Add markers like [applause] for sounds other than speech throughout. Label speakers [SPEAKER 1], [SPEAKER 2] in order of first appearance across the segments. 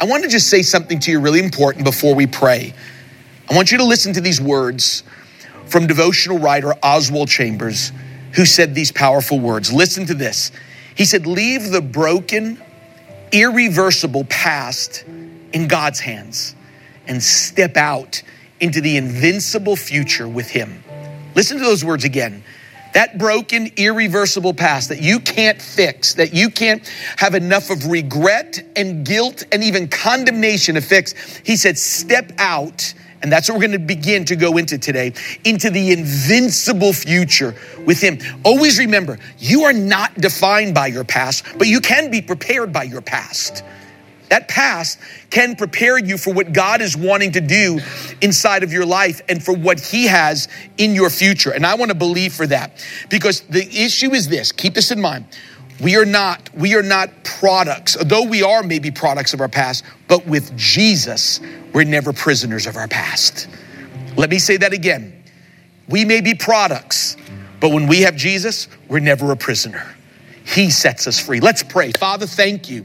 [SPEAKER 1] I want to just say something to you really important before we pray. I want you to listen to these words from devotional writer Oswald Chambers, who said these powerful words. Listen to this. He said, Leave the broken, irreversible past in God's hands and step out into the invincible future with Him. Listen to those words again. That broken, irreversible past that you can't fix, that you can't have enough of regret and guilt and even condemnation to fix. He said, step out and that's what we're going to begin to go into today into the invincible future with Him. Always remember, you are not defined by your past, but you can be prepared by your past. That past can prepare you for what God is wanting to do inside of your life and for what He has in your future. And I want to believe for that because the issue is this keep this in mind. We are not, we are not products, though we are maybe products of our past, but with Jesus, we're never prisoners of our past. Let me say that again. We may be products, but when we have Jesus, we're never a prisoner. He sets us free. Let's pray. Father, thank you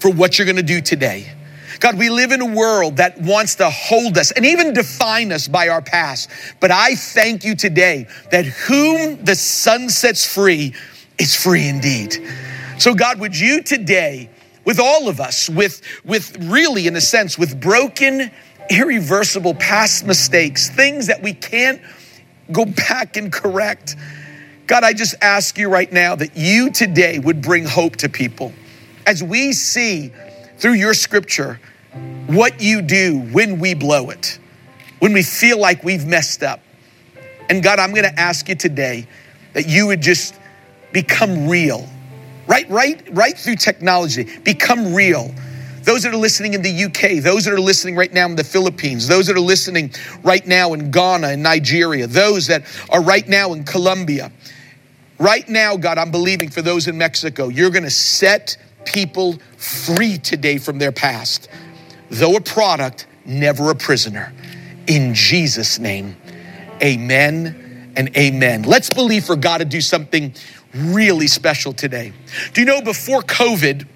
[SPEAKER 1] for what you're going to do today. God, we live in a world that wants to hold us and even define us by our past. But I thank you today that whom the Son sets free is free indeed. So, God, would you today, with all of us, with, with really, in a sense, with broken, irreversible past mistakes, things that we can't go back and correct, God, I just ask you right now that you today would bring hope to people as we see through your scripture what you do when we blow it, when we feel like we've messed up. And God, I'm gonna ask you today that you would just become real. Right, right, right through technology, become real. Those that are listening in the UK, those that are listening right now in the Philippines, those that are listening right now in Ghana and Nigeria, those that are right now in Colombia. Right now, God, I'm believing for those in Mexico, you're gonna set people free today from their past. Though a product, never a prisoner. In Jesus' name, amen and amen. Let's believe for God to do something really special today. Do you know before COVID,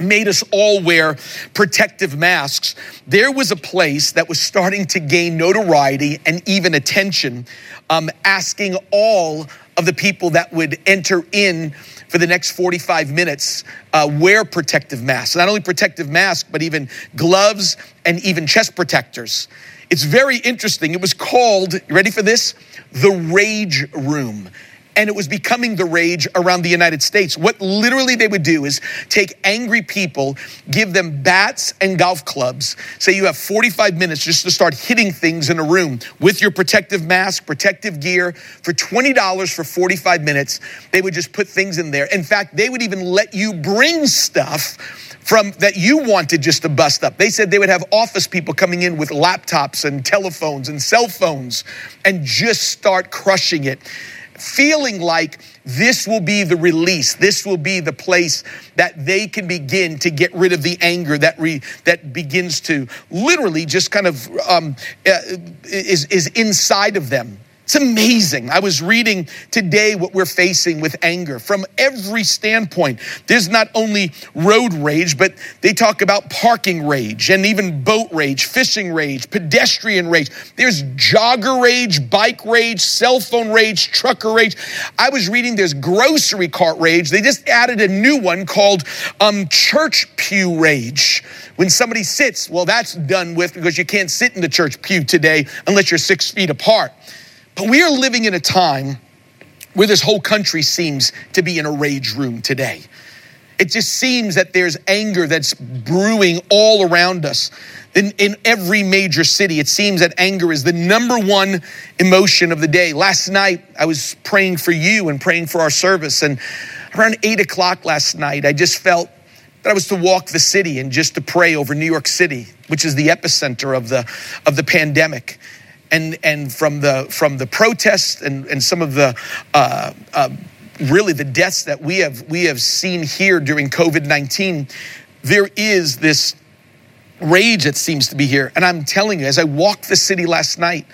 [SPEAKER 1] made us all wear protective masks, there was a place that was starting to gain notoriety and even attention, um, asking all of the people that would enter in for the next 45 minutes uh, wear protective masks. Not only protective masks, but even gloves and even chest protectors. It's very interesting. It was called, ready for this? The Rage Room and it was becoming the rage around the United States. What literally they would do is take angry people, give them bats and golf clubs, say you have 45 minutes just to start hitting things in a room with your protective mask, protective gear for $20 for 45 minutes. They would just put things in there. In fact, they would even let you bring stuff from that you wanted just to bust up. They said they would have office people coming in with laptops and telephones and cell phones and just start crushing it feeling like this will be the release this will be the place that they can begin to get rid of the anger that re, that begins to literally just kind of um, uh, is, is inside of them it's amazing. I was reading today what we're facing with anger from every standpoint. There's not only road rage, but they talk about parking rage and even boat rage, fishing rage, pedestrian rage. There's jogger rage, bike rage, cell phone rage, trucker rage. I was reading there's grocery cart rage. They just added a new one called um, church pew rage. When somebody sits, well, that's done with because you can't sit in the church pew today unless you're six feet apart. But we are living in a time where this whole country seems to be in a rage room today. It just seems that there's anger that's brewing all around us. In, in every major city, it seems that anger is the number one emotion of the day. Last night, I was praying for you and praying for our service. And around eight o'clock last night, I just felt that I was to walk the city and just to pray over New York City, which is the epicenter of the, of the pandemic and and from the from the protests and and some of the uh, uh, really the deaths that we have we have seen here during COVID nineteen, there is this rage that seems to be here. And I'm telling you, as I walked the city last night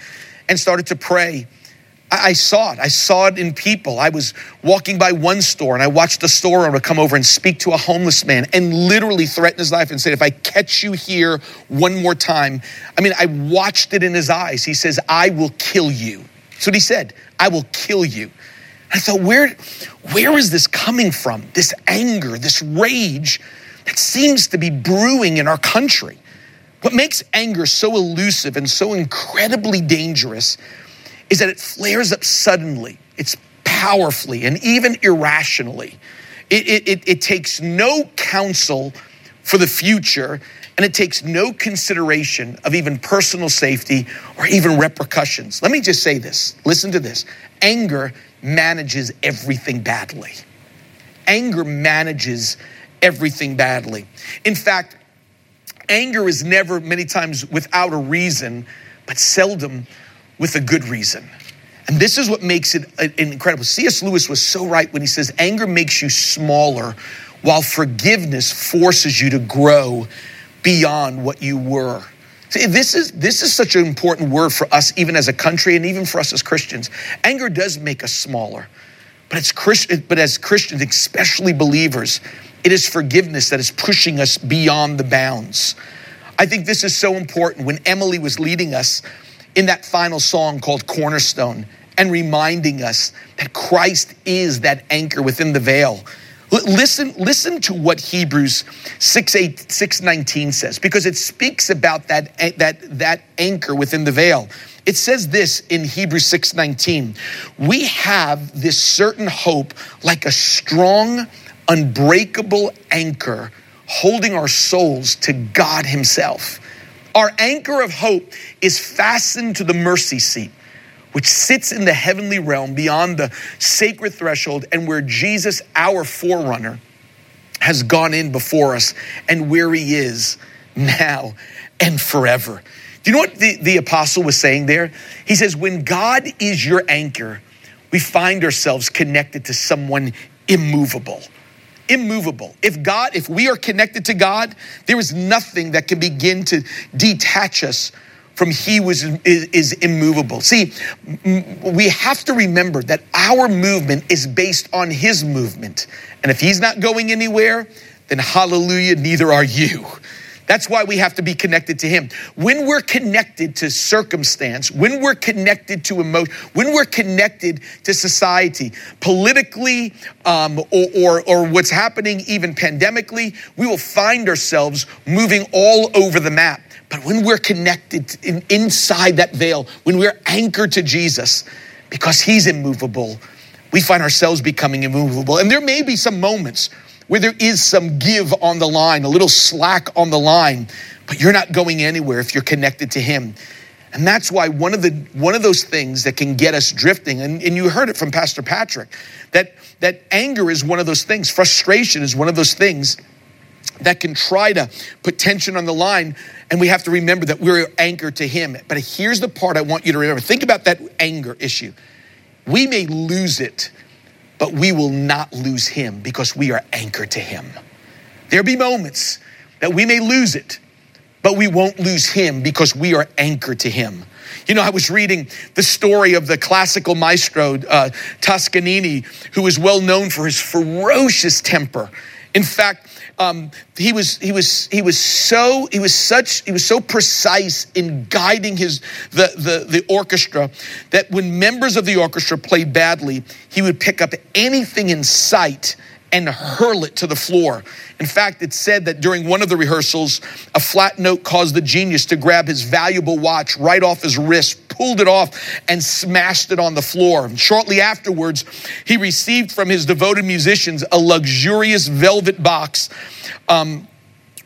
[SPEAKER 1] and started to pray, I, saw it. I saw it in people. I was walking by one store and I watched the store owner come over and speak to a homeless man and literally threaten his life and said, If I catch you here one more time, I mean, I watched it in his eyes. He says, I will kill you. That's what he said. I will kill you. I thought, where, where is this coming from? This anger, this rage that seems to be brewing in our country. What makes anger so elusive and so incredibly dangerous is that it flares up suddenly, it's powerfully, and even irrationally. It, it, it, takes no counsel for the future, and it takes no consideration of even personal safety or even repercussions. Let me just say this listen to this anger manages everything badly. Anger manages everything badly. In fact, Anger is never, many times, without a reason, but seldom with a good reason. And this is what makes it uh, incredible. C.S. Lewis was so right when he says anger makes you smaller, while forgiveness forces you to grow beyond what you were. See, this is this is such an important word for us, even as a country, and even for us as Christians. Anger does make us smaller, but it's Christ, but as Christians, especially believers, it is forgiveness that is pushing us beyond the bounds. I think this is so important when Emily was leading us in that final song called Cornerstone and reminding us that Christ is that anchor within the veil. Listen, listen to what Hebrews 6, 8, 6 19 says, because it speaks about that, eh, that, that anchor within the veil. It says this in Hebrews 6 19. We have this certain hope like a strong unbreakable anchor holding our souls to God Himself. Our anchor of hope is fastened to the mercy seat, which sits in the heavenly realm beyond the sacred threshold and where Jesus, our forerunner, has gone in before us and where He is now and forever. Do you know what the, the apostle was saying there? He says, When God is your anchor, we find ourselves connected to someone immovable immovable. If God, if we are connected to God, there is nothing that can begin to detach us from he was is, is, immovable. See, we have to remember that our movement is based on his movement. And if he's not going anywhere, then hallelujah, neither are you. That's why we have to be connected to Him. When we're connected to circumstance, when we're connected to emotion, when we're connected to society, politically, um, or, or, or what's happening even pandemically, we will find ourselves moving all over the map. But when we're connected in, inside that veil, when we're anchored to Jesus, because He's immovable, we find ourselves becoming immovable. And there may be some moments where there is some give on the line, a little slack on the line, but you're not going anywhere if you're connected to Him. And that's why one of the one of those things that can get us drifting, and, and you heard it from Pastor Patrick, that that anger is one of those things, frustration is one of those things that can try to put tension on the line. And we have to remember that we're anchored to Him. But here's the part I want you to remember. Think about that anger issue. We may lose it but we will not lose him because we are anchored to him. There be moments that we may lose it, but we won't lose him because we are anchored to him. You know, I was reading the story of the classical maestro uh, Toscanini, who is well known for his ferocious temper. In fact, um, he was he was he was so he was such he was so precise in guiding his the, the the orchestra that when members of the orchestra played badly, he would pick up anything in sight and hurl it to the floor. In fact, it said that during one of the rehearsals, a flat note caused the genius to grab his valuable watch right off his wrist, pulled it off, and smashed it on the floor. Shortly afterwards, he received from his devoted musicians a luxurious velvet box. Um,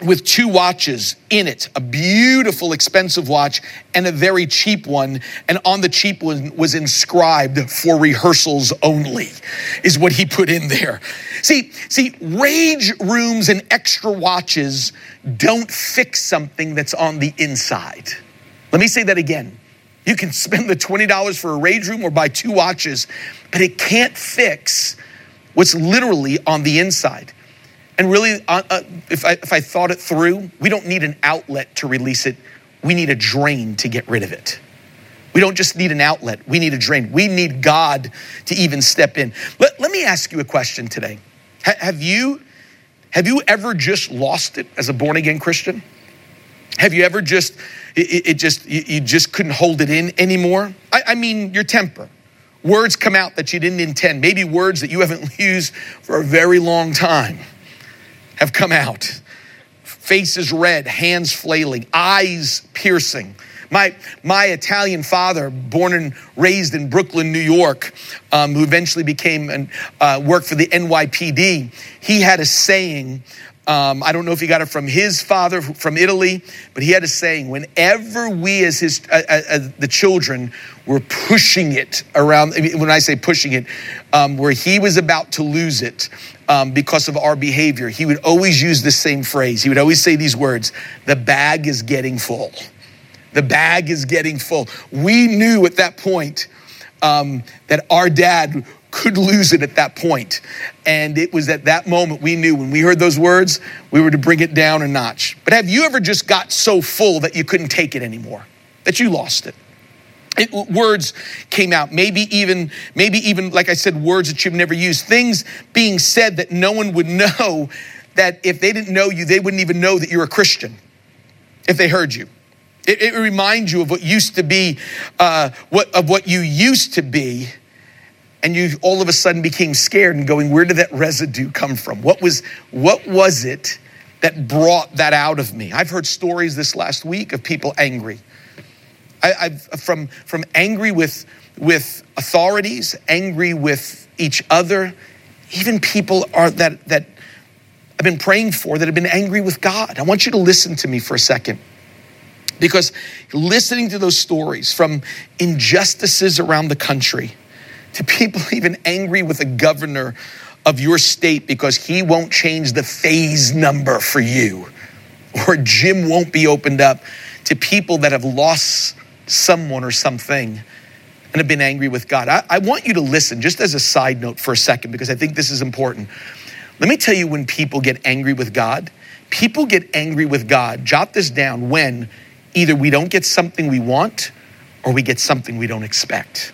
[SPEAKER 1] with two watches in it a beautiful, expensive watch and a very cheap one. And on the cheap one was inscribed for rehearsals only, is what he put in there. See, see, rage rooms and extra watches don't fix something that's on the inside. Let me say that again. You can spend the $20 for a rage room or buy two watches, but it can't fix what's literally on the inside. And really, uh, uh, if, I, if I thought it through, we don't need an outlet to release it. We need a drain to get rid of it. We don't just need an outlet, we need a drain. We need God to even step in. Let, let me ask you a question today. Ha- have you have you ever just lost it as a born again Christian? Have you ever just it, it just you, you, just couldn't hold it in anymore? I, I mean, your temper. Words come out that you didn't intend. Maybe words that you haven't [laughs] used for a very long time have come out. Faces red, hands flailing, eyes piercing. My, my Italian father, born and raised in Brooklyn, New York, um, who eventually became and uh, worked for the NYPD, he had a saying. Um, I don't know if he got it from his father from Italy, but he had a saying: whenever we, as his uh, uh, uh the children, were pushing it around. When I say pushing it, um, where he was about to lose it, um, because of our behavior, he would always use the same phrase. He would always say these words The bag is getting full. The bag is getting full. We knew at that point um, that our dad could lose it at that point. And it was at that moment we knew when we heard those words, we were to bring it down a notch. But have you ever just got so full that you couldn't take it anymore, that you lost it? It, words came out maybe even maybe even like i said words that you've never used things being said that no one would [laughs] know that if they didn't know you they wouldn't even know that you're a christian if they heard you it, it reminds you of what used to be, uh, what, of what you used to be, and you all of a sudden became scared and going, where did that residue come from? What was, what was it that brought that out of me? I've heard stories this last week of people angry. I, have from, from angry with, with authorities, angry with each other, even people are that, that I've been praying for that have been angry with God. I want you to listen to me for a second. Because listening to those stories from injustices around the country to people [laughs] even angry with the governor of your state because he won't change the phase number for you or gym won't be opened up to people that have lost someone or something and have been angry with God. I, I, want you to listen just as a side note for a second because I think this is important. Let me tell you when people get angry with God, people get angry with God. Jot this down when either we don't get something we want or we get something we don't expect.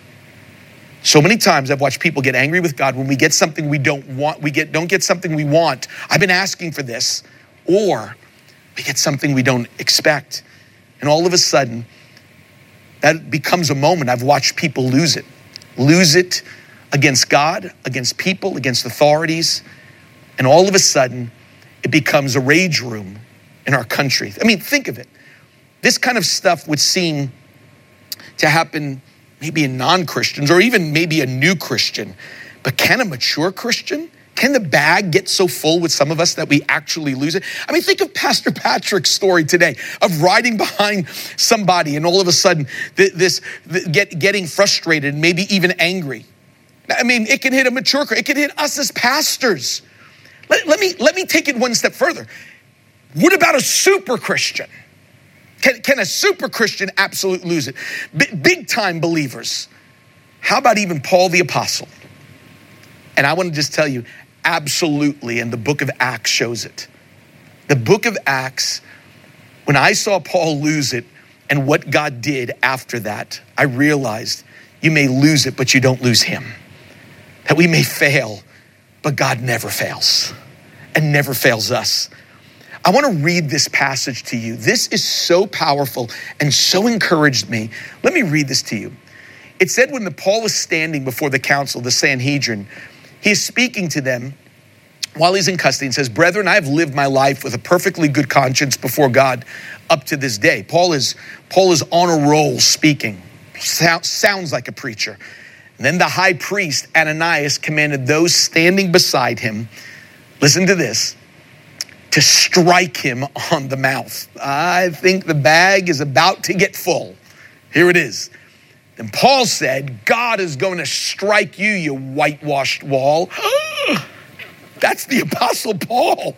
[SPEAKER 1] So many times I've watched people get angry with God when we get something we don't want, we get don't get something we want. I've been asking for this, or we get something we don't expect. And all of a sudden, that becomes a moment I've watched people lose it. Lose it against God, against people, against authorities. And all of a sudden, it becomes a rage room in our country. I mean, think of it. This kind of stuff would seem to happen maybe in non Christians or even maybe a new Christian. But can a mature Christian? Can the bag get so full with some of us that we actually lose it? I mean, think of Pastor Patrick's story today of riding behind somebody and all of a sudden this, get, getting frustrated, maybe even angry. I mean, it can hit a mature, it can hit us as pastors. Let, let, me, let me take it one step further. What about a super Christian? Can, can a super Christian absolutely lose it? B- big time believers. How about even Paul the Apostle? And I want to just tell you, absolutely, and the book of Acts shows it. The book of Acts, when I saw Paul lose it and what God did after that, I realized you may lose it, but you don't lose him. That we may fail, but God never fails and never fails us. I want to read this passage to you. This is so powerful and so encouraged me. Let me read this to you. It said when the Paul was standing before the council, the Sanhedrin, he is speaking to them while he's in custody and says, Brethren, I have lived my life with a perfectly good conscience before God up to this day. Paul is, Paul is on a roll speaking. sounds like a preacher. And then the high priest, Ananias, commanded those standing beside him, listen to this, to strike him on the mouth. I think the bag is about to get full. Here it is. Then Paul said, God is going to strike you, you whitewashed wall. [gasps] That's the Apostle Paul.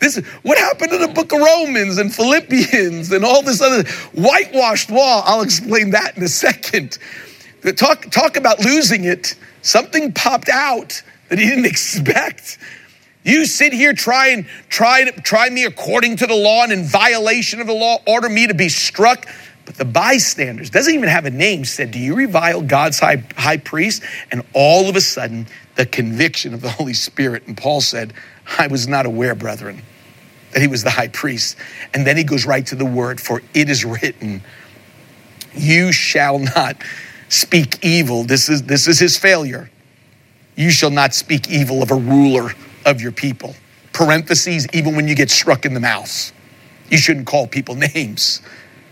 [SPEAKER 1] This is what happened in the book of Romans and Philippians and all this other whitewashed wall. I'll explain that in a second. Talk, talk about losing it. Something popped out that he didn't [laughs] expect. You sit here, try and try, try me according to the law and in violation of the law, order me to be struck. But the bystanders, doesn't even have a name, said, Do you revile God's high, high priest? And all of a sudden, the conviction of the Holy Spirit. And Paul said, I was not aware, brethren, that he was the high priest. And then he goes right to the word, For it is written, You shall not speak evil. This is, this is his failure. You shall not speak evil of a ruler of your people. Parentheses, even when you get struck in the mouth. You shouldn't call people [laughs] names.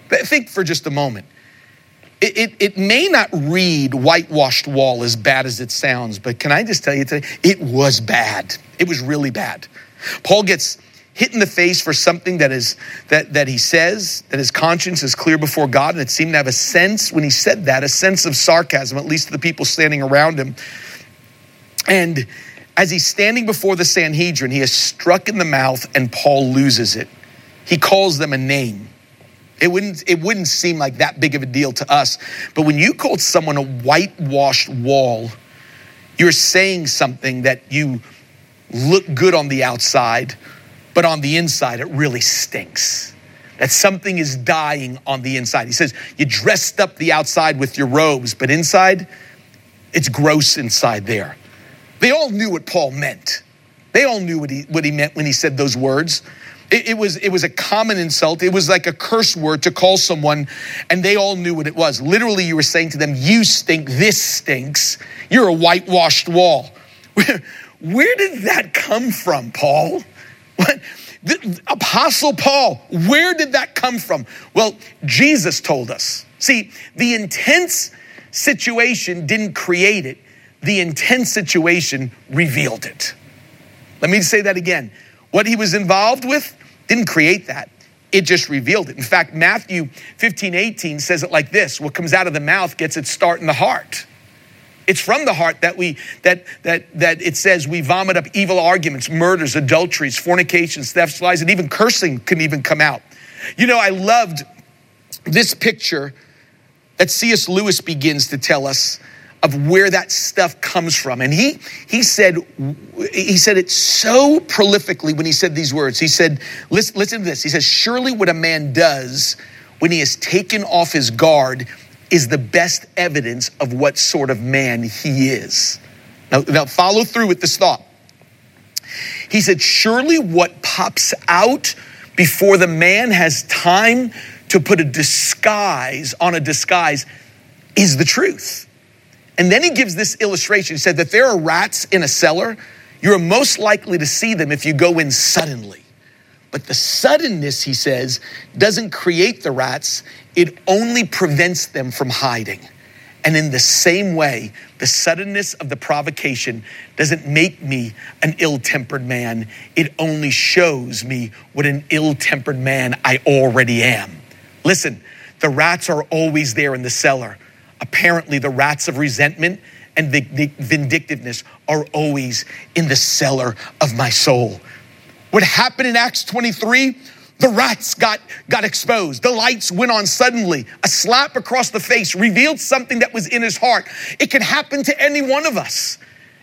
[SPEAKER 1] But think for just a moment. It, it, it, may not read whitewashed wall as bad as it sounds, but can I just tell you today, it was bad. It was really bad. Paul gets hit in the face for something that is that that he says that his conscience is clear before God, and it seemed to have a sense when he said that, a sense of sarcasm, at least to the people standing around him. And as he's standing before the Sanhedrin, he is struck in the mouth, and Paul loses it. He calls them a name. It wouldn't, it wouldn't seem like that big of a deal to us. But when you called someone a whitewashed wall, you're saying something that you look good on the outside, but on the inside, it really stinks. That something is dying on the inside. He says, You dressed up the outside with your robes, but inside, it's gross inside there. They all knew what Paul meant. They all knew what he, what he meant when he said those words. It, it, was, it was a common insult. It was like a curse word to call someone, and they all knew what it was. Literally, you were saying to them, You stink, this stinks. You're a whitewashed wall. Where, [laughs] where did that come from, Paul? [laughs] What? The, Apostle Paul, where did that come from? Well, Jesus told us. See, the intense situation didn't create it, the intense situation revealed it. Let me say that again. What he was involved with didn't create that. It just revealed it. In fact, Matthew 15, 18 says it like this what comes out of the mouth gets its start in the heart. It's from the heart that we that that that it says we vomit up evil arguments, murders, adulteries, fornications, thefts, lies, and even cursing can even come out. You know, I loved this picture that C.S. Lewis begins to tell us of where that stuff comes from. And he he said he said it so prolifically when he said these words. He said, listen, listen to this. He says, surely what a man does when he has taken off his guard is the best evidence of what sort of man he is. Now, now follow through with this thought. He said, surely what pops out before the man has time to put a disguise on a disguise is the truth. And then he gives this illustration. He said that there are rats in a cellar. You're most likely to see them if you go in suddenly. But the suddenness, he says, doesn't create the rats, it only prevents them from hiding. And in the same way, the suddenness of the provocation doesn't make me an ill tempered man. It only shows me what an ill tempered man I already am. Listen, the rats are always there in the cellar apparently the rats of resentment and the vindictiveness are always in the cellar of my soul. What happened in Acts 23? The rats got, got exposed. The lights went on suddenly. A slap across the face revealed something that was in his heart. It can happen to any one of us.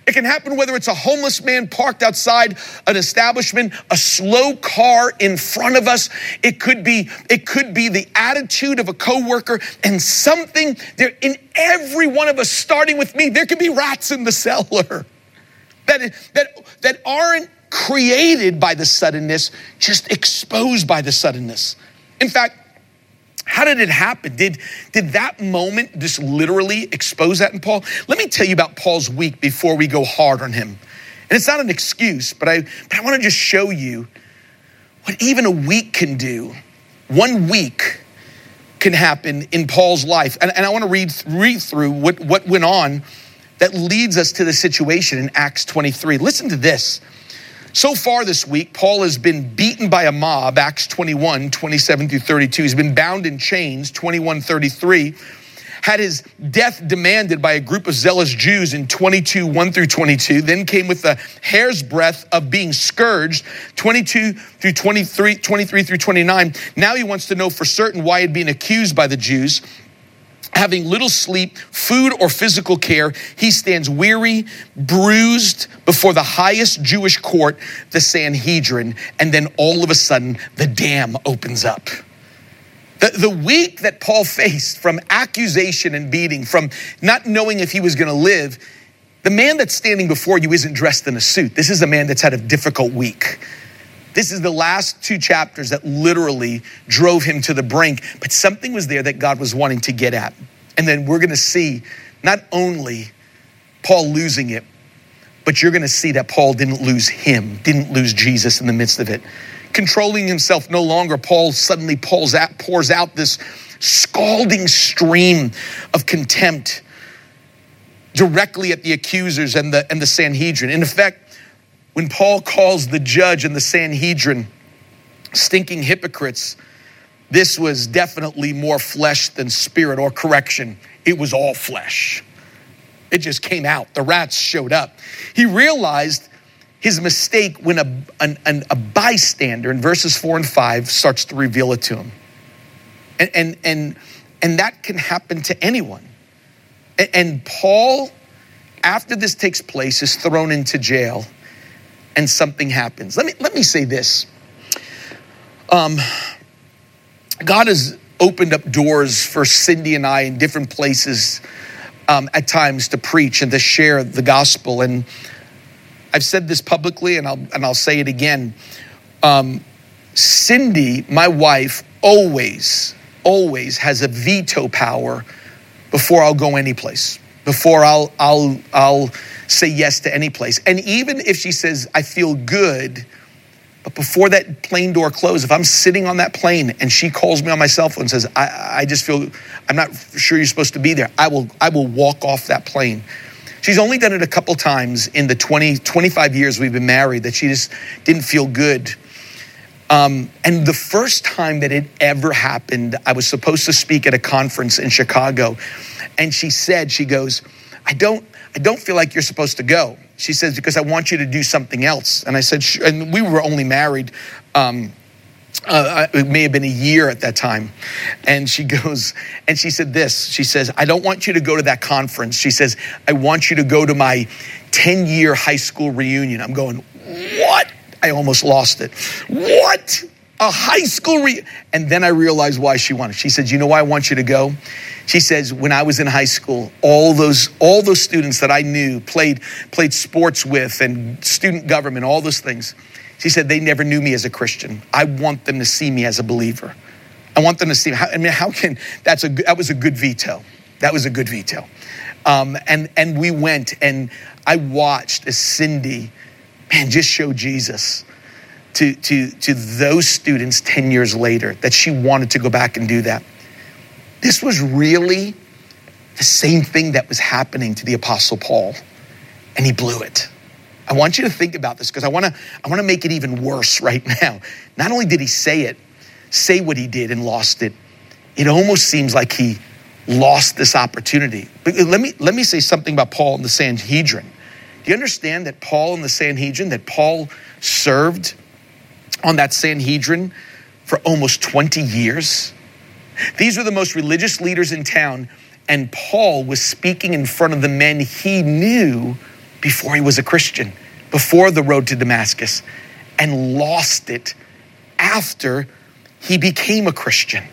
[SPEAKER 1] It can happen whether it's a homeless man parked outside an establishment, a slow car in front of us. It could be, it could be the attitude of a coworker and something there in every one of us, starting with me, there could be rats in the cellar [laughs] that, that, that aren't created by the suddenness, just exposed by the suddenness. In fact, how did it happen? Did, did that moment just literally expose that in Paul? Let me tell you about Paul's week before we go hard on him. And it's not an excuse, but I, but I want to just show you what even a week can do. One week can happen in Paul's life. And, and I want to read, read through what, what went on that leads us to the situation in Acts 23. Listen to this. So far this week, Paul has been beaten by a mob, Acts 21, 27 through 32. He's been bound in chains, 21, 33. Had his death demanded by a group of zealous Jews in 22, 1 through 22. Then came with the hair's breadth of being scourged, 22 through 23, 23 through 29. Now he wants to know for certain why he'd been accused by the Jews having little sleep, food, or physical care, he stands weary, bruised before the highest Jewish court, the Sanhedrin, and then all of a sudden the dam opens up. The, the week that Paul [laughs] faced from accusation and beating, from not knowing if he was going to live, the man that's standing before you isn't dressed in a suit. This is a man that's had a difficult week. This is the last two chapters that literally drove him to the brink, but something was there that God was wanting to get at. And then we're going to see not only Paul losing it, but you're going to see that Paul didn't lose him, didn't lose Jesus in the midst of it. Controlling himself no longer, Paul suddenly pulls out, pours out this scalding stream of contempt directly at the accusers and the, and the Sanhedrin. In effect, when Paul calls the judge and the Sanhedrin stinking hypocrites, this was definitely more flesh than spirit or correction. It was all flesh. It just came out. The rats showed up. He realized his mistake when a, an, an, a bystander in verses four and five starts to reveal it to him. And, and, and, and that can happen to anyone. And, and Paul, after this takes place, is thrown into jail and something happens. Let me, let me say this. Um, God has opened up doors for Cindy and I in different places um, at times to preach and to share the gospel. And I've said this publicly, and I'll and I'll say it again. Um, Cindy, my wife, always, always has a veto power before I'll go any place. Before I'll I'll I'll say yes to any place. And even if she says I feel good but before that plane door closes, if I'm sitting on that plane and she calls me on my cell phone and says, I, I just feel, I'm not sure you're supposed to be there, I will, I will walk off that plane. She's only done it a couple times in the 20, 25 years we've been married that she just didn't feel good. Um, and the first time that it ever happened, I was supposed to speak at a conference in Chicago. And she said, she goes, I don't, I don't feel like you're supposed to go. She says, because I want you to do something else. And I said, and we were only married. Um, uh, it may have been a year at that time. And she [laughs] goes, and she said this She says, I don't want you to go to that conference. She says, I want you to go to my 10 year high school reunion. I'm going, what? I almost lost it. What? A high school reunion? And then I realized why she wanted. She said, You know why I want you to go? She says, when I was in high school, all those, all those students that I knew, played, played sports with, and student government, all those things, she said, they never knew me as a Christian. I want them to see me as a believer. I want them to see, how, I mean, how can, that's a, that was a good veto. That was a good veto. Um, and, and we went and I watched as Cindy, man, just show Jesus to, to, to those students 10 years later that she wanted to go back and do that. This was really the same thing that was happening to the Apostle Paul, and he blew it. I want you to think about this because I want to I want to make it even worse [laughs] right now. Not only did he say it, say what he did and lost it, it almost seems like he lost this opportunity. But let me let me say something about Paul and the Sanhedrin. Do you understand that Paul and the Sanhedrin that Paul served on that Sanhedrin for almost 20 years? These were the most religious leaders in town, and Paul was speaking in front of the men he knew before he was a Christian, before the road to Damascus, and lost it after he became a Christian.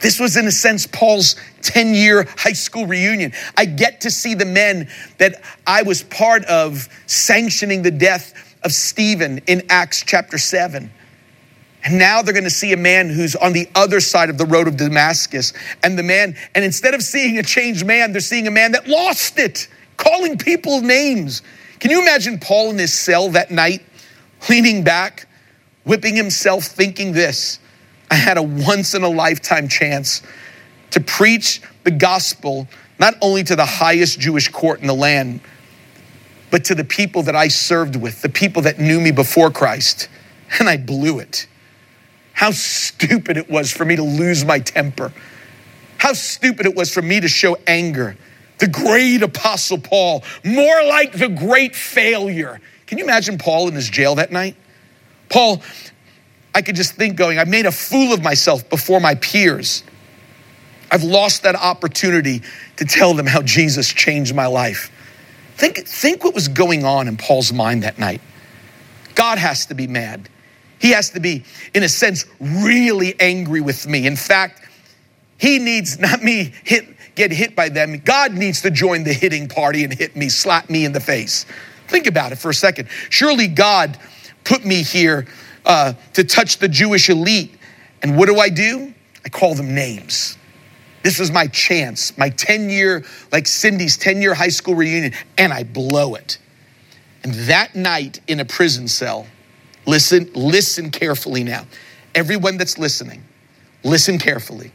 [SPEAKER 1] This was, in a sense, Paul's 10 year high school reunion. I get to see the men that I was part of sanctioning the death of Stephen in Acts chapter 7. And now they're going to see a man who's on the other side of the road of Damascus. And the man, and instead of seeing a changed man, they're seeing a man that lost it, calling people names. Can you imagine Paul in his cell that night, leaning back, whipping himself, thinking this I had a once in a lifetime chance to preach the gospel, not only to the highest Jewish court in the land, but to the people that I served with, the people that knew me before Christ. And I blew it. How stupid it was for me to lose my temper. How stupid it was for me to show anger. The great apostle Paul, more like the great failure. Can you imagine Paul in his jail that night? Paul, I could just think going, I made a fool of myself before my peers. I've lost that opportunity to tell them how Jesus changed my life. Think, think what was going on in Paul's mind that night. God has to be mad. He has to be, in a sense, really angry with me. In fact, He needs not me hit get hit by them. God needs to join the hitting party and hit me, slap me in the face. Think about it for a second. Surely God put me here uh, to touch the Jewish elite. And what do I do? I call them names. This was my chance, my 10 year, like Cindy's 10 year high school reunion, and I blow it. And that night in a prison cell, listen, listen carefully now. Everyone that's listening, listen carefully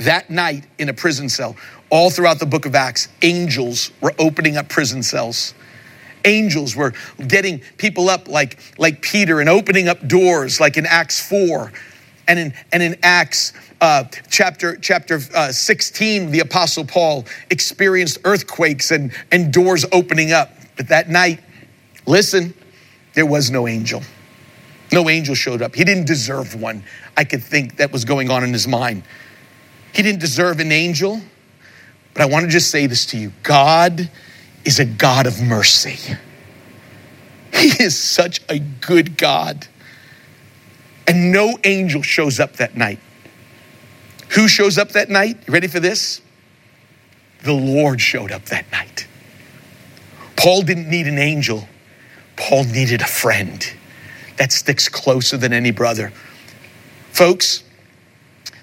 [SPEAKER 1] that night in a prison cell, all throughout the book of Acts, angels were opening up prison cells. Angels were getting people up like, like Peter and opening up doors like in Acts 4 and in, and in Acts uh, chapter, chapter uh, 16, the Apostle Paul experienced earthquakes and, and doors opening up. But that night, listen, there was no angel. No angel showed up. He didn't deserve one. I could think that was going on in his mind. He didn't deserve an angel. But I want to just say this to you God is a God of mercy. He is such a good God. And no angel shows up that night. Who shows up that night? You ready for this? The Lord showed up that night. Paul didn't need an angel, Paul needed a friend that sticks closer than any brother. Folks,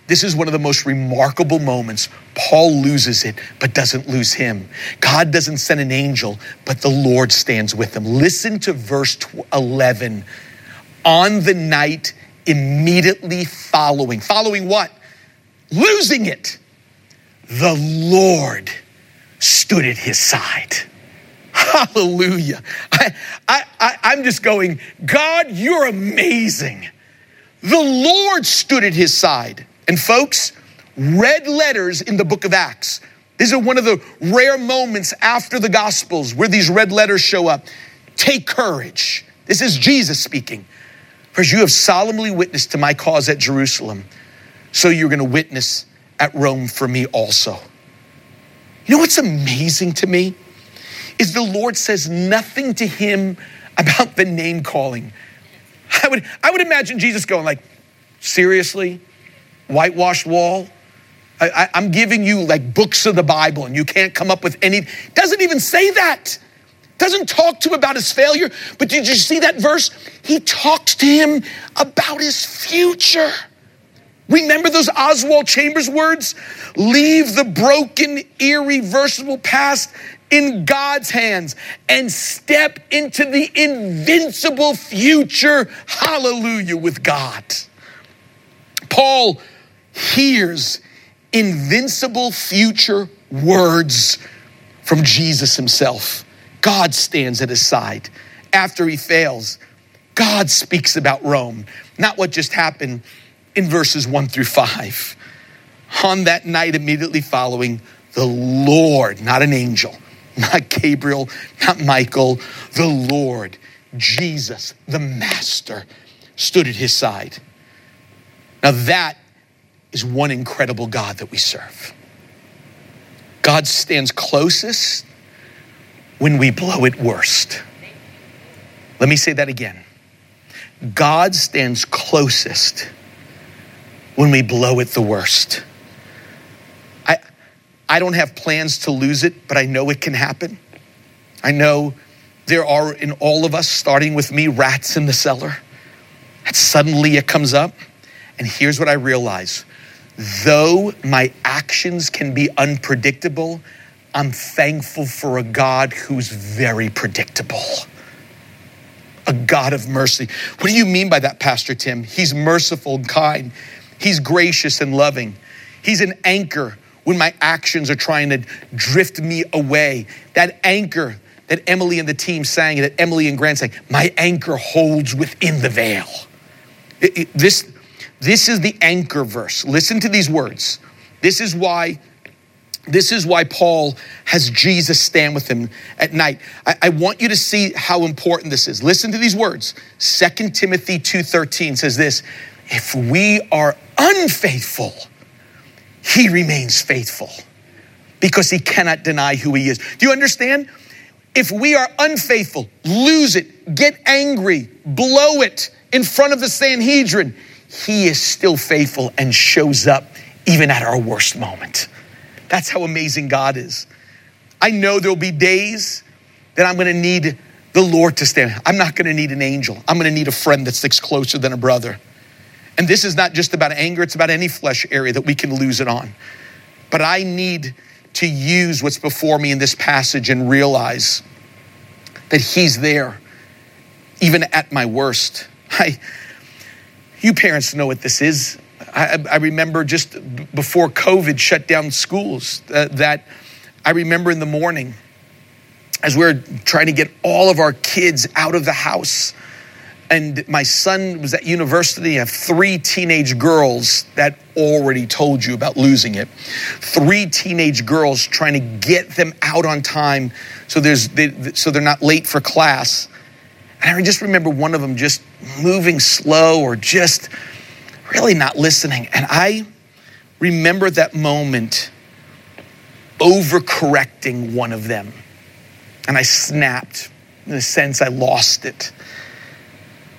[SPEAKER 1] this is one of the most remarkable moments. Paul loses it, but doesn't lose him. God doesn't send an angel, but the Lord stands with him. Listen to verse 11. On the night immediately following, following what? Losing it. The Lord stood at his side. Hallelujah. I, I, I, I'm just going, God, you're amazing. The Lord stood at his side. And folks, red letters in the book of Acts. These are one of the rare moments after the Gospels where these red letters show up. Take courage. This is Jesus speaking. For you have solemnly witnessed to my cause at Jerusalem, so you're going to witness at Rome for me also. You know what's amazing to me? Is the Lord says nothing to him about the name calling. I would, I would imagine Jesus going like, seriously? Whitewashed wall. I, am giving you like books of the Bible and you can't come up with any. Doesn't even say that. Doesn't talk to him about his failure. But did you see that verse? He talks to him about his future. Remember those Oswald Chambers words? Leave the broken, irreversible past in God's hands and step into the invincible future. Hallelujah with God. Paul hears invincible future words from Jesus himself. God stands at his side. After he fails, God speaks about Rome, not what just happened in verses one through five. On that night immediately following, the Lord, not an angel, not Gabriel, not Michael, the Lord, Jesus, the Master, stood at his side. Now that is one incredible God that we serve. God stands closest when we blow it worst. Let me say that again. God stands closest when we blow it the worst. I, I don't have plans to lose it, but I know it can happen. I know there are in all of us, starting with me, rats in the cellar. And suddenly it comes up. And here's what I realize though my actions can be unpredictable, I'm thankful for a God who's very predictable. A God of mercy. What do you mean by that, Pastor Tim? He's merciful and kind. He's gracious and loving. He's an anchor when my actions are trying to drift me away. That anchor that Emily and the team sang, that Emily and Grant sang, my anchor holds within the veil. It, it, this, this is the anchor verse. Listen to these words. This is why this is why Paul has Jesus stand with him at night. I, I, want you to see how important this is. Listen to these words. 2 Timothy 2:13 says this: if we are unfaithful, he remains faithful because he cannot deny who he is. Do you understand? If we are unfaithful, lose it, get angry, blow it in front of the Sanhedrin, he is still faithful and shows up even at our worst moment. That's how amazing God is. I know there'll be days that I'm gonna need the Lord to stand. I'm not gonna need an angel. I'm gonna need a friend that sticks closer than a brother. And this is not just about anger, it's about any flesh area that we can lose it on. But I need to use what's before me in this passage and realize that He's there, even at my worst. I, you parents know what this is. I, I remember just before COVID shut down schools, uh, that I remember in the morning as we are trying to get all of our kids out of the house and my son was at university. I have three teenage girls that already told you about losing it. Three teenage girls trying to get them out on time so there's they, so they're not late for class. And I just remember one of them just moving slow or just really not listening. And I remember that moment overcorrecting one of them. And I snapped. In a sense, I lost it.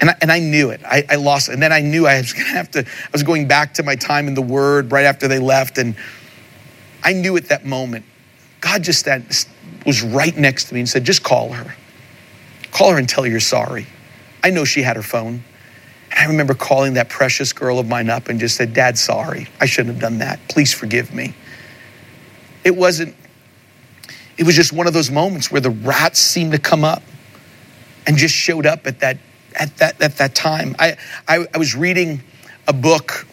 [SPEAKER 1] And I, and I knew it. I, I lost it. And then I knew I was [laughs] going to have to, I was going back to my time in the Word right after they left. And I knew at that moment, God just that was right next to me and said, just call her. Call her and tell her you're sorry. I know she had her phone. And I remember calling that precious girl of mine up and just said, Dad, sorry. I shouldn't have done that. Please forgive me. It wasn't, it was just one of those moments where the rats seemed to come up and just showed up at that at that, at that time. I, I, I was reading a book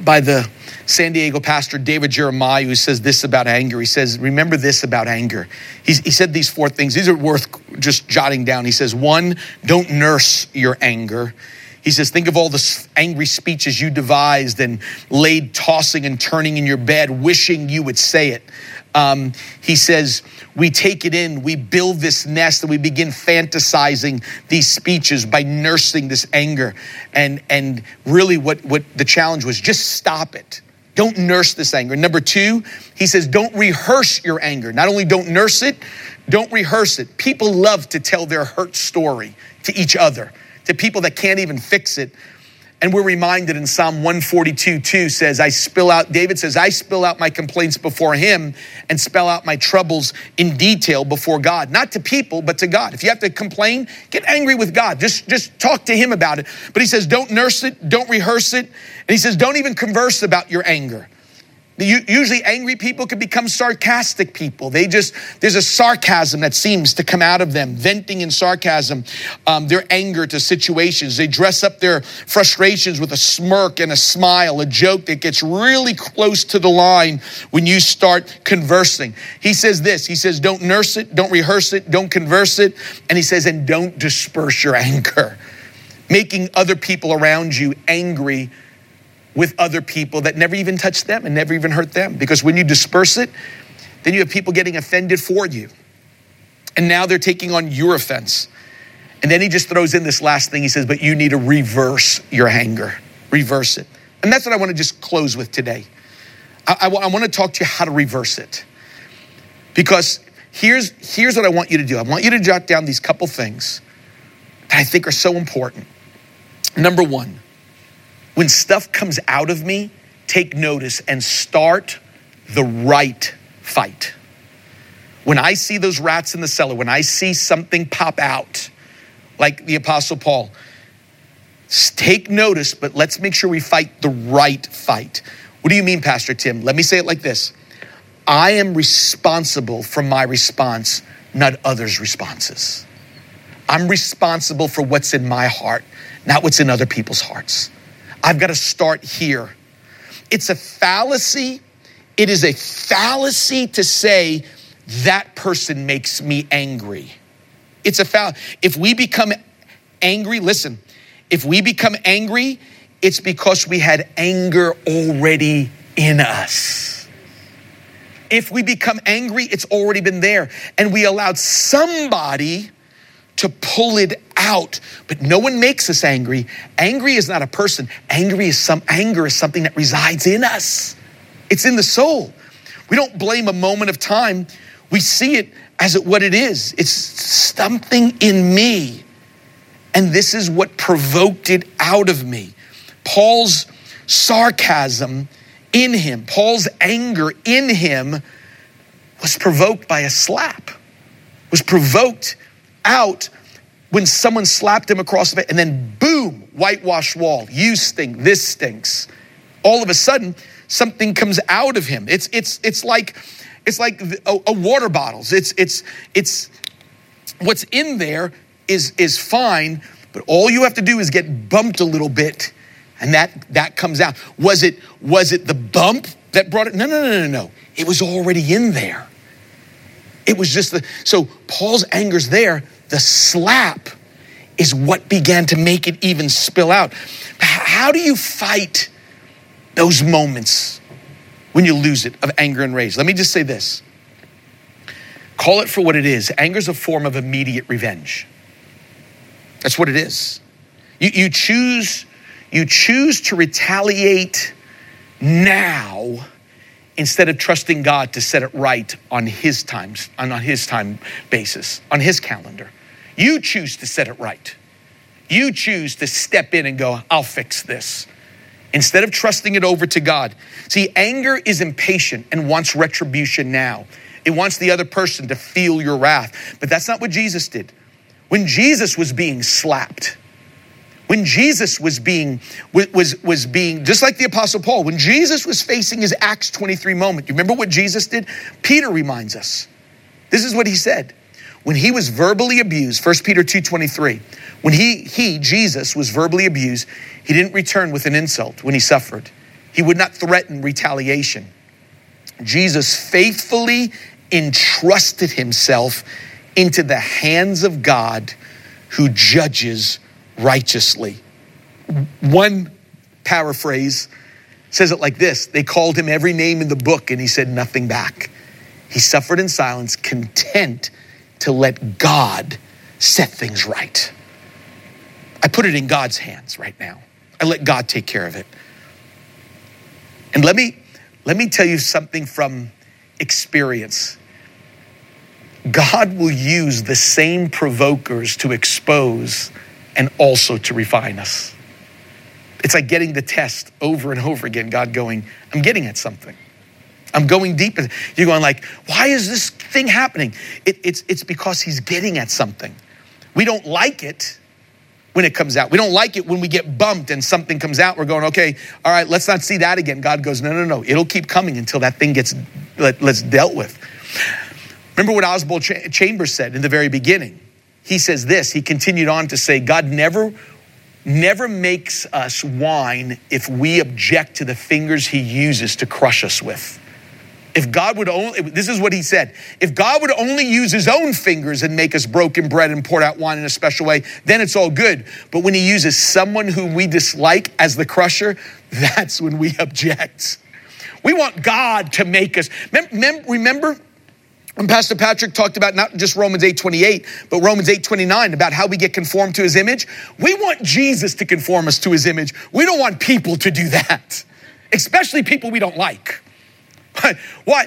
[SPEAKER 1] by the San Diego pastor David Jeremiah, who says this about anger. He says, Remember this about anger. He's, he said these four things. These are worth just jotting down. He says, One, don't nurse your anger. He says, Think of all the angry speeches you devised and laid tossing and turning in your bed, wishing you would say it. Um, he says, we take it in, we build this nest, and we begin fantasizing these speeches by nursing this anger. And, and really, what, what the challenge was just stop it. Don't nurse this anger. Number two, he says, don't rehearse your anger. Not only don't nurse it, don't rehearse it. People love to tell their hurt story to each other, to people that can't even fix it and we're reminded in Psalm 142 2 says, I spill out, David says, I spill out my complaints before him and spell out my troubles in detail before God. Not to people, but to God. If you have to complain, get angry with God. Just, just talk to him about it. But he says, don't nurse it, don't rehearse it. And he says, don't even converse about your anger. Usually, angry people can become sarcastic people. They just, there's a sarcasm that seems to come out of them, venting in sarcasm um, their anger to situations. They dress up their frustrations with a smirk and a smile, a joke that gets really close to the line when you start conversing. He says this He says, don't nurse it, don't rehearse it, don't converse it. And he says, and don't disperse your anger, making other people around you angry with other people that never even touched them and never even hurt them. Because when you disperse it, then you have people getting offended for you. And now they're taking on your offense. And then he just throws in this last thing. He says, But you need to reverse your anger, reverse it. And that's what I want to just close with today. I, I, I want to talk to you how to reverse it. Because here's, here's what I want you to do I want you to jot down these couple things that I think are so important. Number one, when stuff comes out of me, take notice and start the right fight. When I see those rats in the cellar, when I see something pop out, like the Apostle Paul, take notice, but let's make sure we fight the right fight. What do you mean, Pastor Tim? Let me say it like this I am responsible for my response, not others' responses. I'm responsible for what's in my heart, not what's in other people's hearts. I've got to start here. It's a fallacy. It is a fallacy to say that person makes me angry. It's a foul. If we become angry, listen, if we become angry, it's because we had anger already in us. If we become angry, it's already been there. And we allowed somebody to pull it out. But no one makes us angry. Angry is not a person. Angry is some anger is something that resides in us. It's in the soul. We don't blame a moment of time. We see it as it, what it is. It's something in me. And this is what provoked it out of me. Paul's sarcasm in him, Paul's anger in him was provoked by a slap, was provoked out when someone slapped him across the face, and then boom, whitewash wall. You stink, this stinks. All of a sudden, something comes out of him. It's it's it's like it's like a, a water bottles. It's it's it's what's in there is is fine, but all you have to do is get bumped a little bit, and that that comes out. Was it was it the bump that brought it? No, no, no, no, no. It was already in there. It was just the so Paul's anger's there. The slap is what began to make it even spill out. How do you fight those moments when you lose it of anger and rage? Let me just say this. Call it for what it is. Anger is a form of immediate revenge. That's what it is. You, you choose you choose to retaliate now instead of trusting God to set it right on his times, on his time basis, on his calendar. You choose to set it right. You choose to step in and go, I'll fix this. Instead of trusting it over to God. See, anger is impatient and wants retribution now. It wants the other person to feel your wrath. But that's not what Jesus did. When Jesus was being slapped, when Jesus was being was was being just like the apostle Paul, when Jesus was facing his Acts 23 moment, you remember what Jesus did? Peter reminds us. This is what he said. When he was verbally abused, 1 Peter 2:23, when he he Jesus was verbally abused, he didn't return with an insult when he suffered. He would not threaten retaliation. Jesus faithfully entrusted himself into the hands of God who judges righteously. One paraphrase says it like this They called him every name in the book, and he said nothing back. He suffered in silence, content to let God set things right. I put it in God's hands right now. I let God take care of it. And let me let me tell you something from experience. God will use the same provokers to expose and also to refine us. It's like getting the test over and over again, God going, I'm getting at something. I'm going deep. You're going like, why is this thing happening? It, it's, it's because he's getting at something. We don't like it when it comes out. We don't like it when we get bumped and something comes out. We're going, okay, all right, let's not see that again. God goes, no, no, no. It'll keep coming until that thing gets let, us dealt with. Remember what Oswald Chambers said in the very beginning he says this, he continued on to say, God never never makes us wine if we object to the fingers he uses to crush us with. If God would only, this is what he said, if God would only use his own fingers and make us broken bread and pour out wine in a special way, then it's all good. But when he uses someone whom we dislike as the crusher, [laughs] that's when we object. We want God to make us. Remember when Pastor Patrick talked about not just Romans 8:28, but Romans 8:29 about how we get conformed to his image, we want Jesus to conform us to his image. We don't want people to do that, especially people we don't like. [laughs] Why?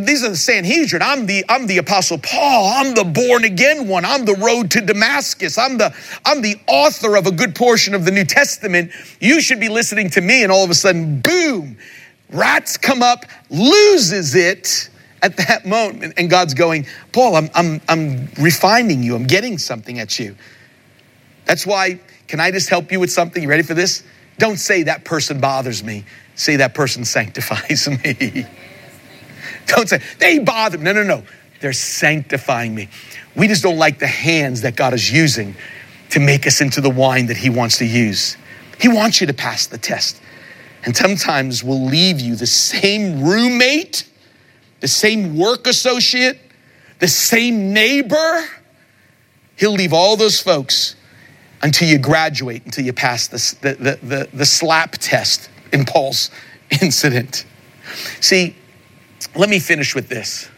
[SPEAKER 1] These are the Sanhedrin. I'm the I'm the Apostle Paul. I'm the born again one. I'm the road to Damascus. I'm the I'm the author of a good portion of the New Testament. You should be listening to me, and all of a sudden, boom, rats come up, loses it at that moment. And God's going, Paul, I'm, I'm, I'm refining you. I'm getting something at you. That's why, can I just help you with something? You ready for this? Don't say that person bothers me. Say that person [laughs] sanctifies me. don't say, they bother me. No, no, no. They're sanctifying me. We just don't like the hands that God is using to make us into the wine that He wants to use. He wants you to pass the test. And sometimes we'll leave you the same roommate the same work associate, the same neighbor. He'll leave all those folks until you graduate, until you pass the, the, the, the, slap test in Paul's [laughs] incident. See, let me finish with this.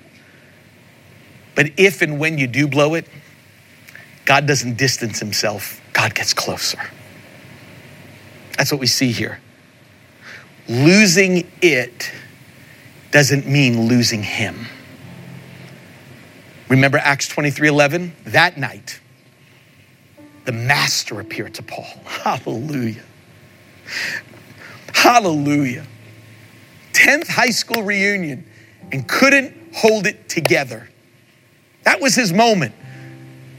[SPEAKER 1] But if and when you do blow it, God doesn't distance himself, God gets closer. That's what we see here. Losing it doesn't mean losing him. Remember Acts 23 11? That night, the master appeared to Paul. [laughs] Hallelujah. Hallelujah. 10th high school reunion and couldn't hold it together. That was his moment.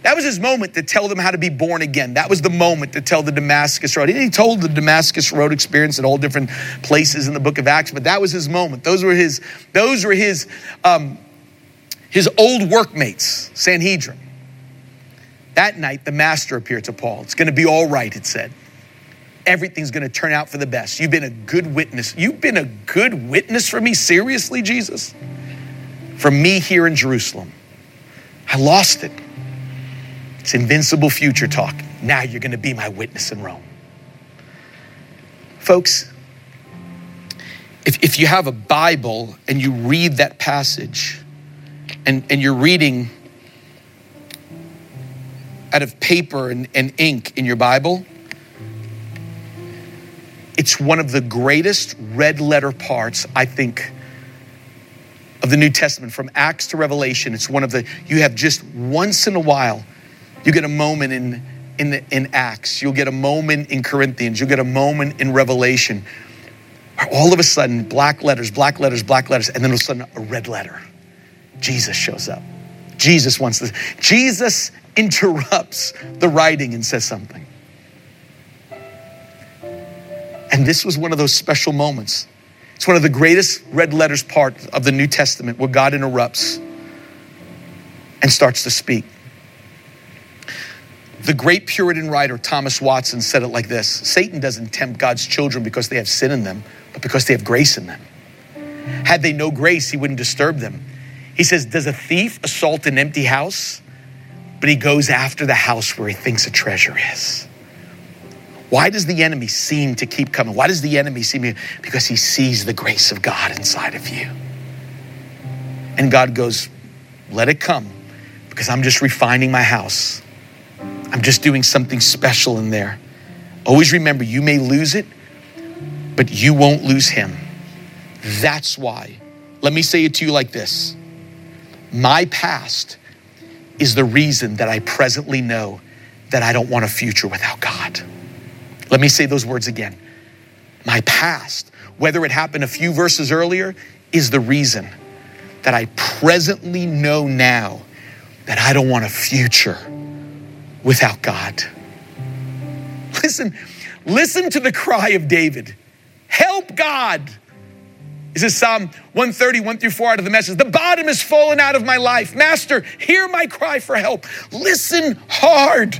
[SPEAKER 1] That was his moment to tell them how to be born again. That was the moment to tell the Damascus Road. He told the Damascus Road experience at all different places in the book of Acts, but that was his moment. Those were his, those were his, um, his old workmates, Sanhedrin. That night, the master appeared to Paul. It's going to be all right, it said. Everything's going to turn out for the best. You've been a good witness. You've been a good witness for me, seriously, Jesus? For me here in Jerusalem. I lost it. It's invincible future talk. Now you're going to be my witness in Rome. Folks, if, if you have a Bible and you read that passage and, and you're reading out of paper and, and ink in your Bible, it's one of the greatest red letter parts, I think, of the New Testament from Acts to Revelation. It's one of the, you have just once in a while you get a moment in, in, the, in Acts, you'll get a moment in Corinthians, you'll get a moment in Revelation. All of a sudden, black letters, black letters, black letters, and then all of a sudden, a red letter. Jesus shows up. Jesus wants this. Jesus interrupts the writing and says something. And this was one of those special moments. It's one of the greatest red letters part of the New Testament where God interrupts and starts to speak. The great Puritan writer Thomas Watson said it like this Satan doesn't tempt God's children because they have sin in them, but because they have grace in them. Had they no grace, he wouldn't disturb them. He says, Does a thief assault an empty house? But he goes after the house where he thinks a treasure is. Why does the enemy seem to keep coming? Why does the enemy seem to? Because he sees the grace of God inside of you. And God goes, Let it come, because I'm just refining my house. I'm just doing something special in there. Always remember, you may lose it, but you won't lose him. That's why. Let me say it to you like this My past is the reason that I presently know that I don't want a future without God. Let me say those words again. My past, whether it happened a few verses earlier, is the reason that I presently know now that I don't want a future without God. Listen, listen to the cry of David. Help God. This is Psalm 130, 1 through 4 out of the message. The bottom has fallen out of my life. Master, hear my cry for help. Listen hard.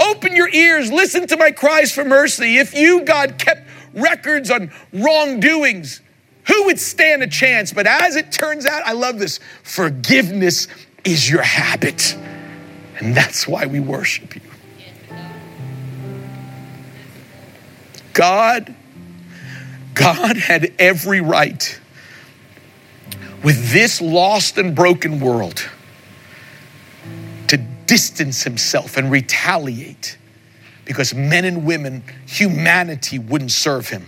[SPEAKER 1] Open your ears. Listen to my cries for mercy. If you, God, kept records on wrongdoings, who would stand a chance? But as it turns out, I love this forgiveness is your habit. And that's why we worship you. God, God had every right with this lost and broken world to distance himself and retaliate because men and women, humanity wouldn't serve him.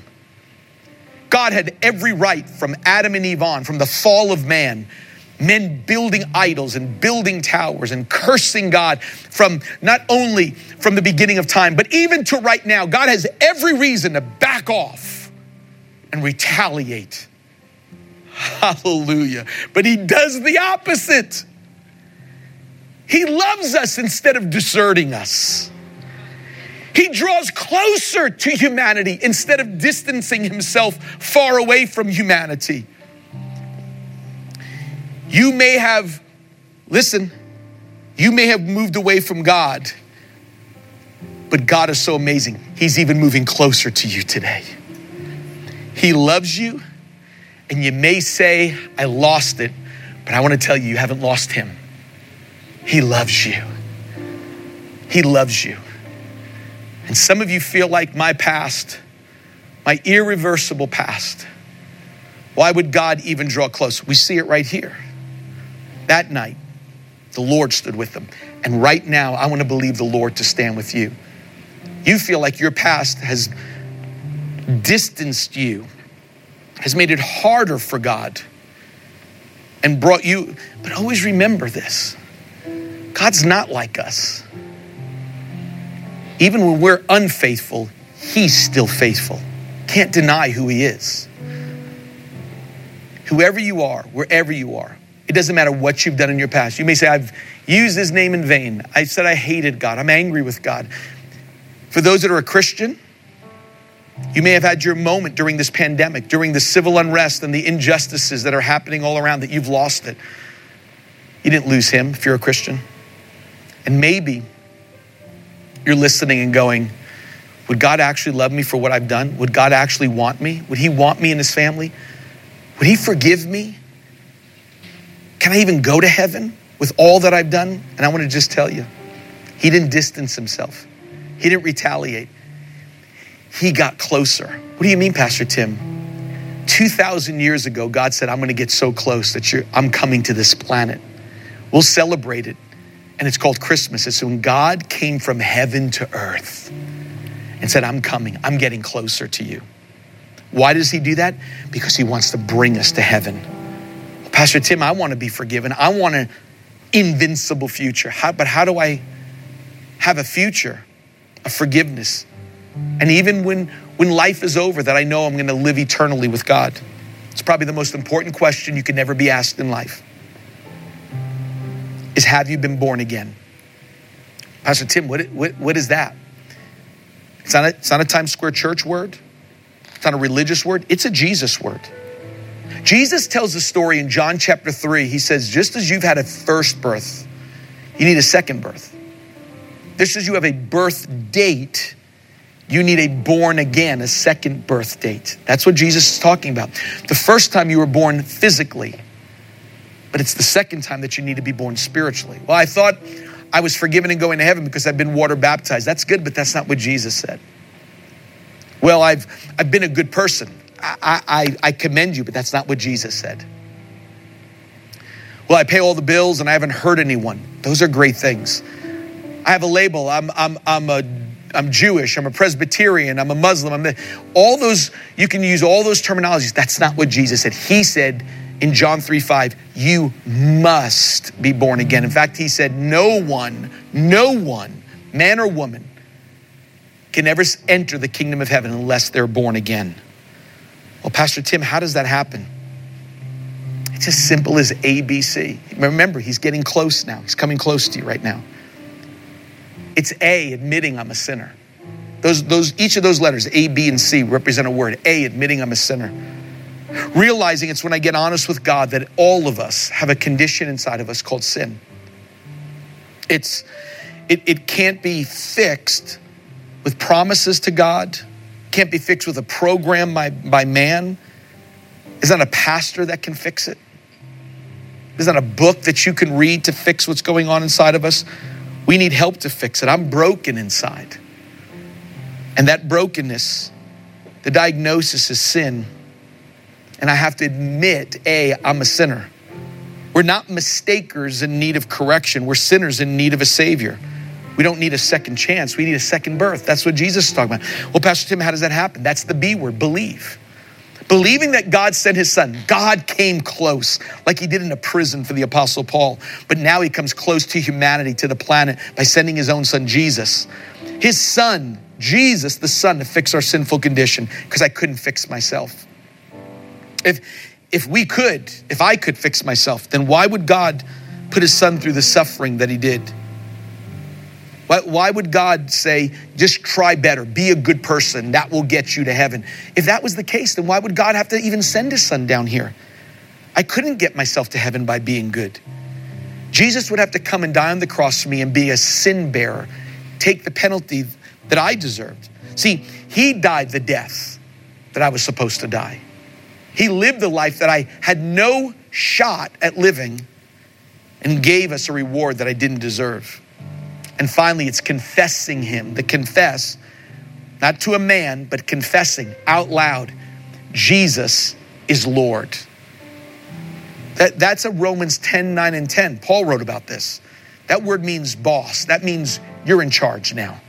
[SPEAKER 1] God had every right from Adam and Eve on, from the fall of man, men building idols and building towers and cursing God from not only from the beginning of time, but even to right now. God has every reason to back off and retaliate. Hallelujah. But he does the opposite. He loves us instead of deserting us. He draws closer to humanity instead of distancing himself far away from humanity. You may have, listen, you may have moved away from God, but God is so amazing. He's even moving closer to you today. He loves you, and you may say, I lost it, but I want to tell you, you haven't lost Him. He loves you. He loves you. And some of you feel like my past, my irreversible past. Why would God even draw close? We see it right here. That night, the Lord stood with them. And right now, I want to believe the Lord to stand with you. You feel like your past has distanced you, has made it harder for God, and brought you. But always remember this God's not like us. Even when we're unfaithful, He's still faithful. Can't deny who He is. whoever you are, wherever you are, it doesn't matter what you've done in your past. You may say, I've used his name in vain. I said I hated God. I'm angry with God. For those that are a Christian, you may have had your moment during this pandemic, during the civil unrest and the injustices that are happening all around that you've lost it. You didn't lose him if you're a Christian. And maybe you're listening and going, Would God actually love me for what I've done? Would God actually want me? Would He want me in His family? Would He forgive me? Can I even go to heaven with all that I've done? And I want to just tell you, He didn't distance Himself, He didn't retaliate. He got closer. What do you mean, Pastor Tim? 2,000 years ago, God said, I'm going to get so close that I'm coming to this planet. We'll celebrate it and it's called Christmas. It's when God came from heaven to earth and said, I'm coming, I'm getting closer to you. Why does he do that? Because he wants to bring us to heaven. Pastor Tim, I want to be forgiven. I want an invincible future. How, but how do I have a future of forgiveness? And even when, when life is over, that I know I'm going to live eternally with God. It's probably the most important question you could never be asked in life is have you been born again? Pastor Tim, what, what, what is that? It's not, a, it's not a Times Square church word. It's not a religious word. It's a Jesus word. Jesus tells the story in John chapter 3. He says, just as you've had a first birth, you need a second birth. Just as you have a birth date, you need a born again, a second birth date. That's what Jesus is talking about. The first time you were born physically, but it's the second time that you need to be born spiritually. Well, I thought I was forgiven and going to heaven because I've been water baptized. That's good, but that's not what Jesus said. Well, I've, I've been a good person. I, I, I commend you, but that's not what Jesus said. Well, I pay all the bills and I haven't hurt anyone. Those are great things. I have a label. I'm, I'm, I'm a I'm Jewish, I'm a Presbyterian, I'm a Muslim. I'm all those, you can use all those terminologies. That's not what Jesus said. He said, in John 3 5, you must be born again. In fact, he said, No one, no one, man or woman, can ever enter the kingdom of heaven unless they're born again. Well, Pastor Tim, how does that happen? It's as simple as ABC. Remember, he's getting close now. He's coming close to you right now. It's A, admitting I'm a sinner. Those, those, each of those letters, A, B, and C, represent a word. A, admitting I'm a sinner. Realizing it's when I get honest with God that all of us have a condition inside of us called sin. It's, it, it can't be fixed with promises to God, can't be fixed with a program by, by man. Is that a pastor that can fix it? Is that a book that you can read to fix what's going on inside of us? We need help to fix it. I'm broken inside. And that brokenness, the diagnosis is sin. And I have to admit, A, I'm a sinner. We're not mistakers in need of correction, we're sinners in need of a Savior. We don't need a second chance. We need a second birth. That's what Jesus is talking about. Well, Pastor Tim, how does that happen? That's the B word believe. Believing that God sent his son. God came close, like he did in a prison for the Apostle Paul. But now he comes close to humanity, to the planet, by sending his own son, Jesus. His son, Jesus, the son, to fix our sinful condition, because I couldn't fix myself. If, if we could, if I could fix myself, then why would God put his son through the suffering that he did? Why, why would God say, just try better, be a good person, that will get you to heaven? If that was the case, then why would God have to even send his son down here? I couldn't get myself to heaven by being good. Jesus would have to come and die on the cross for me and be a sin bearer, take the penalty that I deserved. See, he died the death that I was supposed to die. He lived the life that I had no shot at living and gave us a reward that I didn't deserve. And finally, it's confessing Him. The confess, not to a man, but confessing out loud Jesus is Lord. That, that's a Romans 10, 9, and 10. Paul wrote about this. That word means boss. That means you're in charge now.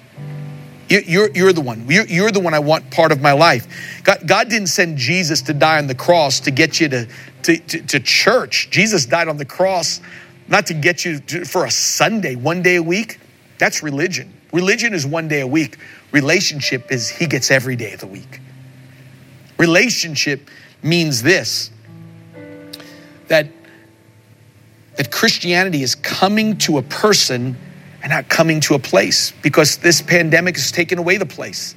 [SPEAKER 1] You're, you're the one. You're, you're, the one I want part of my life. God, God, didn't send Jesus to die on the cross to get you to, to, to, to church. Jesus died on the cross not to get you to, for a Sunday, one day a week. That's religion. Religion is one day a week. Relationship is he gets every day of the week. Relationship means this that, that Christianity is coming to a person and not coming to a place because this pandemic has taken away the place.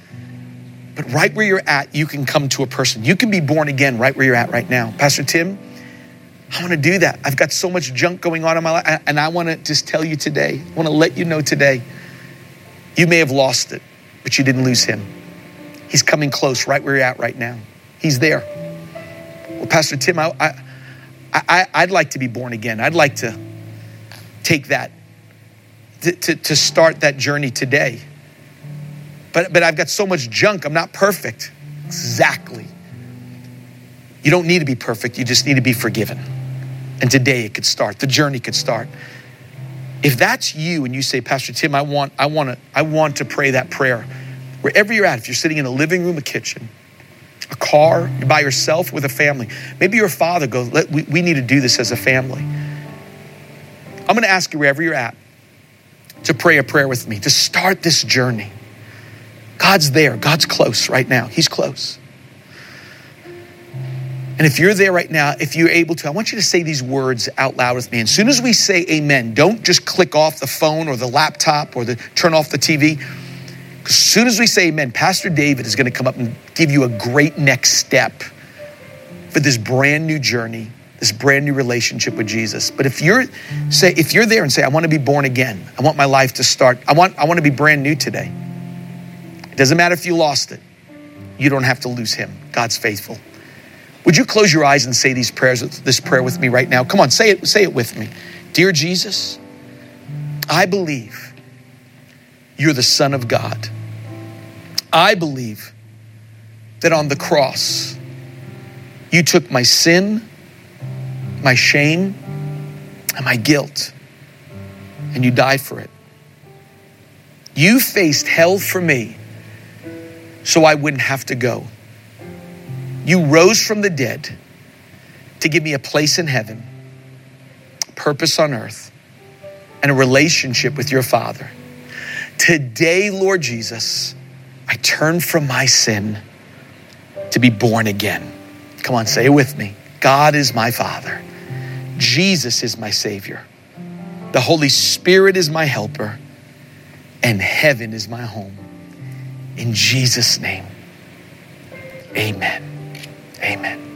[SPEAKER 1] But right where you're at, you can come to a person. You can be born again right where you're at right now. Pastor Tim, I want to do that. I've got so much junk going on in my life. And I want to just tell you today, I want to let you know today, you may have lost it, but you didn't lose him. He's coming close right where you're at right now. He's there. Well, Pastor Tim, I, I, I, I'd like to be born again. I'd like to take that, to, to, to start that journey today. But, but I've got so much junk, I'm not perfect. Exactly. You don't need to be perfect, you just need to be forgiven. And today it could start, the journey could start. If that's you and you say, Pastor Tim, I want, I want to, I want to pray that prayer, wherever you're at, if you're sitting in a living room, a kitchen, a car, you're by yourself with a family. Maybe your father goes, we, we need to do this as a family. I'm going to ask you wherever you're at to pray a prayer with me, to start this journey. God's there. God's close right now. He's close. And if you're there right now, if you're able to, I want you to say these words out loud with me. As soon as we say amen, don't just click off the phone or the laptop or the turn off the TV. As soon as we say amen, Pastor David is going to come up and give you a great next step for this brand new journey, this brand new relationship with Jesus. But if you're say if you're there and say I want to be born again, I want my life to start. I want I want to be brand new today. It doesn't matter if you lost it. You don't have to lose him. God's faithful. Would you close your eyes and say these prayers, this prayer with me right now? Come on, say it, say it with me. Dear Jesus, I believe you're the Son of God. I believe that on the cross, you took my sin, my shame, and my guilt, and you died for it. You faced hell for me so I wouldn't have to go. You rose from the dead to give me a place in heaven, purpose on earth, and a relationship with your Father. Today, Lord Jesus, I turn from my sin to be born again. Come on, say it with me. God is my Father. Jesus is my Savior. The Holy Spirit is my helper. And heaven is my home. In Jesus' name, amen. Amen.